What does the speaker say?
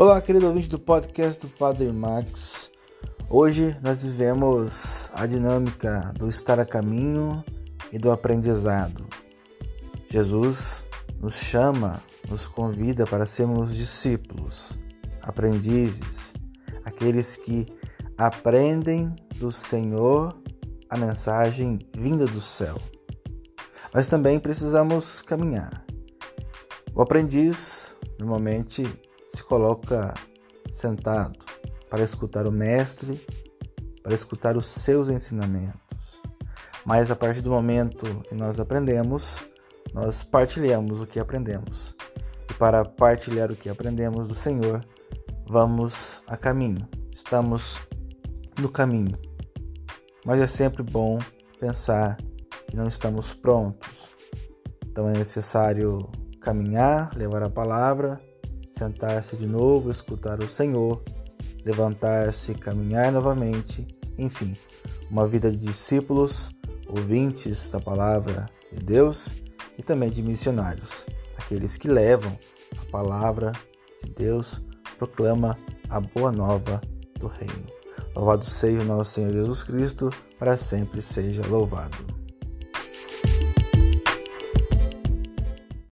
Olá, querido ouvinte do podcast do Padre Max. Hoje nós vivemos a dinâmica do estar a caminho e do aprendizado. Jesus nos chama, nos convida para sermos discípulos, aprendizes, aqueles que aprendem do Senhor a mensagem vinda do céu. Mas também precisamos caminhar. O aprendiz normalmente se coloca sentado para escutar o Mestre, para escutar os seus ensinamentos. Mas a partir do momento que nós aprendemos, nós partilhamos o que aprendemos. E para partilhar o que aprendemos do Senhor, vamos a caminho. Estamos no caminho. Mas é sempre bom pensar que não estamos prontos. Então é necessário caminhar, levar a palavra sentar-se de novo, escutar o Senhor, levantar-se, caminhar novamente, enfim, uma vida de discípulos, ouvintes da palavra de Deus e também de missionários, aqueles que levam a palavra de Deus, proclama a boa nova do reino. Louvado seja o nosso Senhor Jesus Cristo, para sempre seja louvado.